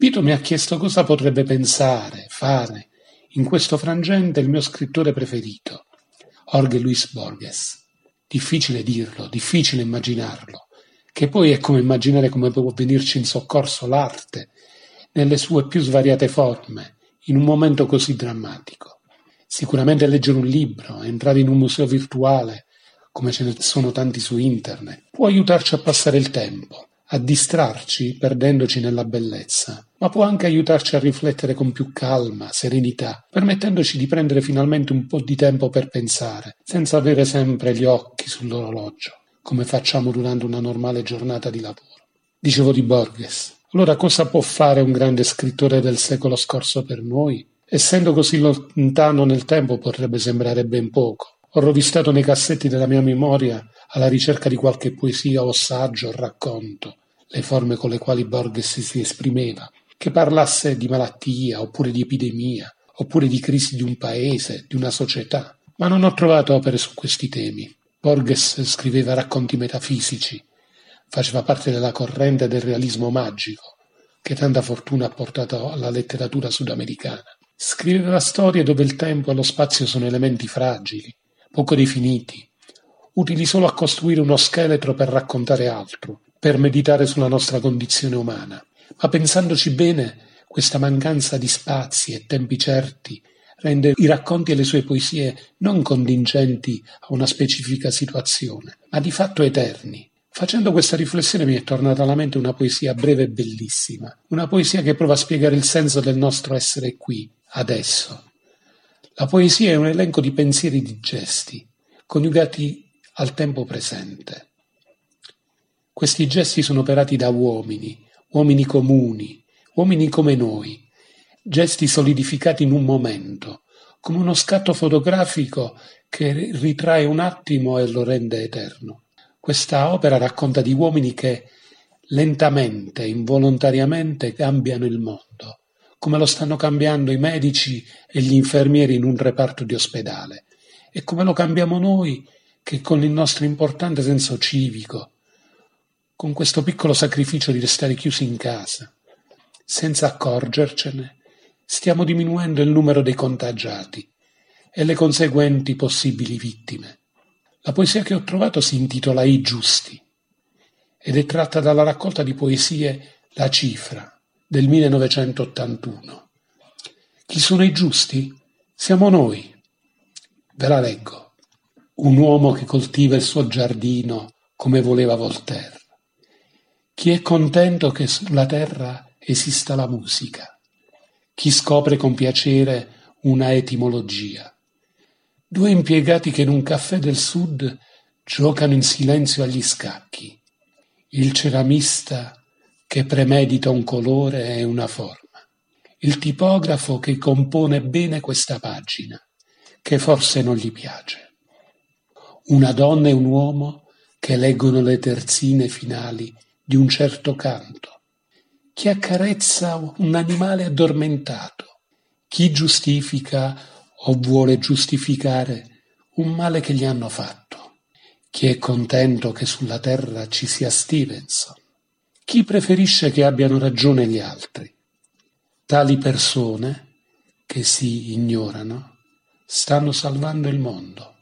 Vito mi ha chiesto cosa potrebbe pensare, fare, in questo frangente il mio scrittore preferito, Jorge Luis Borges. Difficile dirlo, difficile immaginarlo, che poi è come immaginare come può venirci in soccorso l'arte, nelle sue più svariate forme, in un momento così drammatico. Sicuramente leggere un libro, entrare in un museo virtuale, come ce ne sono tanti su internet, può aiutarci a passare il tempo, a distrarci perdendoci nella bellezza, ma può anche aiutarci a riflettere con più calma, serenità, permettendoci di prendere finalmente un po' di tempo per pensare, senza avere sempre gli occhi sull'orologio, come facciamo durante una normale giornata di lavoro. Dicevo di Borges. Allora cosa può fare un grande scrittore del secolo scorso per noi? Essendo così lontano nel tempo potrebbe sembrare ben poco. Ho rovistato nei cassetti della mia memoria alla ricerca di qualche poesia o saggio o racconto, le forme con le quali Borges si esprimeva, che parlasse di malattia, oppure di epidemia, oppure di crisi di un paese, di una società. Ma non ho trovato opere su questi temi. Borges scriveva racconti metafisici, faceva parte della corrente del realismo magico, che tanta fortuna ha portato alla letteratura sudamericana. Scriveva storie dove il tempo e lo spazio sono elementi fragili, poco definiti, utili solo a costruire uno scheletro per raccontare altro, per meditare sulla nostra condizione umana. Ma pensandoci bene, questa mancanza di spazi e tempi certi rende i racconti e le sue poesie non contingenti a una specifica situazione, ma di fatto eterni. Facendo questa riflessione mi è tornata alla mente una poesia breve e bellissima, una poesia che prova a spiegare il senso del nostro essere qui, adesso. La poesia è un elenco di pensieri e di gesti, coniugati al tempo presente. Questi gesti sono operati da uomini, uomini comuni, uomini come noi, gesti solidificati in un momento, come uno scatto fotografico che ritrae un attimo e lo rende eterno. Questa opera racconta di uomini che lentamente, involontariamente cambiano il mondo, come lo stanno cambiando i medici e gli infermieri in un reparto di ospedale, e come lo cambiamo noi che con il nostro importante senso civico, con questo piccolo sacrificio di restare chiusi in casa, senza accorgercene, stiamo diminuendo il numero dei contagiati e le conseguenti possibili vittime. La poesia che ho trovato si intitola I giusti ed è tratta dalla raccolta di poesie La cifra del 1981. Chi sono i giusti? Siamo noi. Ve la leggo. Un uomo che coltiva il suo giardino come voleva Voltaire chi è contento che sulla terra esista la musica? Chi scopre con piacere una etimologia? Due impiegati che in un caffè del sud giocano in silenzio agli scacchi. Il ceramista che premedita un colore e una forma. Il tipografo che compone bene questa pagina, che forse non gli piace. Una donna e un uomo che leggono le terzine finali di un certo canto, chi accarezza un animale addormentato, chi giustifica o vuole giustificare un male che gli hanno fatto, chi è contento che sulla terra ci sia Stevenson, chi preferisce che abbiano ragione gli altri. Tali persone, che si ignorano, stanno salvando il mondo.